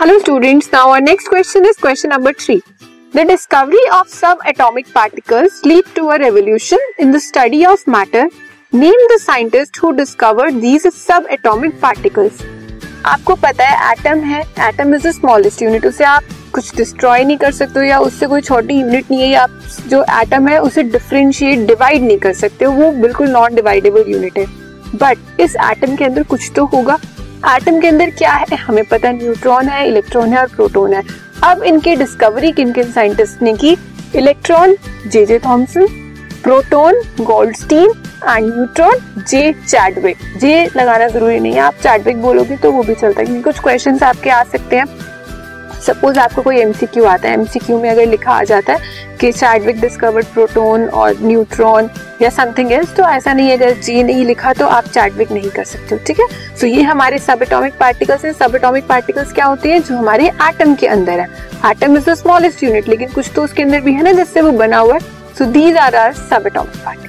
Hello students now our next question is question number three the discovery of sub atomic particles lead to a revolution in the study of matter name the scientist who discovered these sub atomic particles आपको पता है atom है. Atom is the smallest unit उसे आप कुछ destroy नहीं कर सकते हो या उससे कोई छोटी यूनिट नहीं है या आप जो एटम है, उसे डिफ्रेंशिएट डिवाइड नहीं कर सकते वो बिल्कुल नॉन डिवाइडेबल यूनिट है. बट इस एटम के अंदर कुछ तो होगा. एटम के अंदर क्या है, हमें पता है न्यूट्रॉन है, इलेक्ट्रॉन है और प्रोटोन है। अब इनकी डिस्कवरी किन किन साइंटिस्ट ने की? Electron J J Thomson proton Goldstein and neutron J Chadwick J लगाना ज़रूरी नहीं है, आप चैडविक बोलोगे तो वो भी चलता है, क्योंकि कुछ क्वेश्चन आपके आ सकते हैं। सपोज़ आपको कोई एमसीक्यू आता है एमसीक्यू में अगर लिखा आ जाता है कि चैडविक डिस्कवर्ड प्रोटोन और न्यूट्रॉन या समथिंग एल्स तो ऐसा नहीं है, अगर जी नहीं लिखा तो आप चैडविक नहीं कर सकते हो, ठीक है? सो ये हमारे सब एटॉमिक पार्टिकल्स हैं। सब एटॉमिक पार्टिकल्स क्या होते हैं? जो हमारे एटम के अंदर है। Atom is the smallest unit लेकिन कुछ तो उसके अंदर भी है ना, जिससे वो बना हुआ है। So these are are sub atomic particles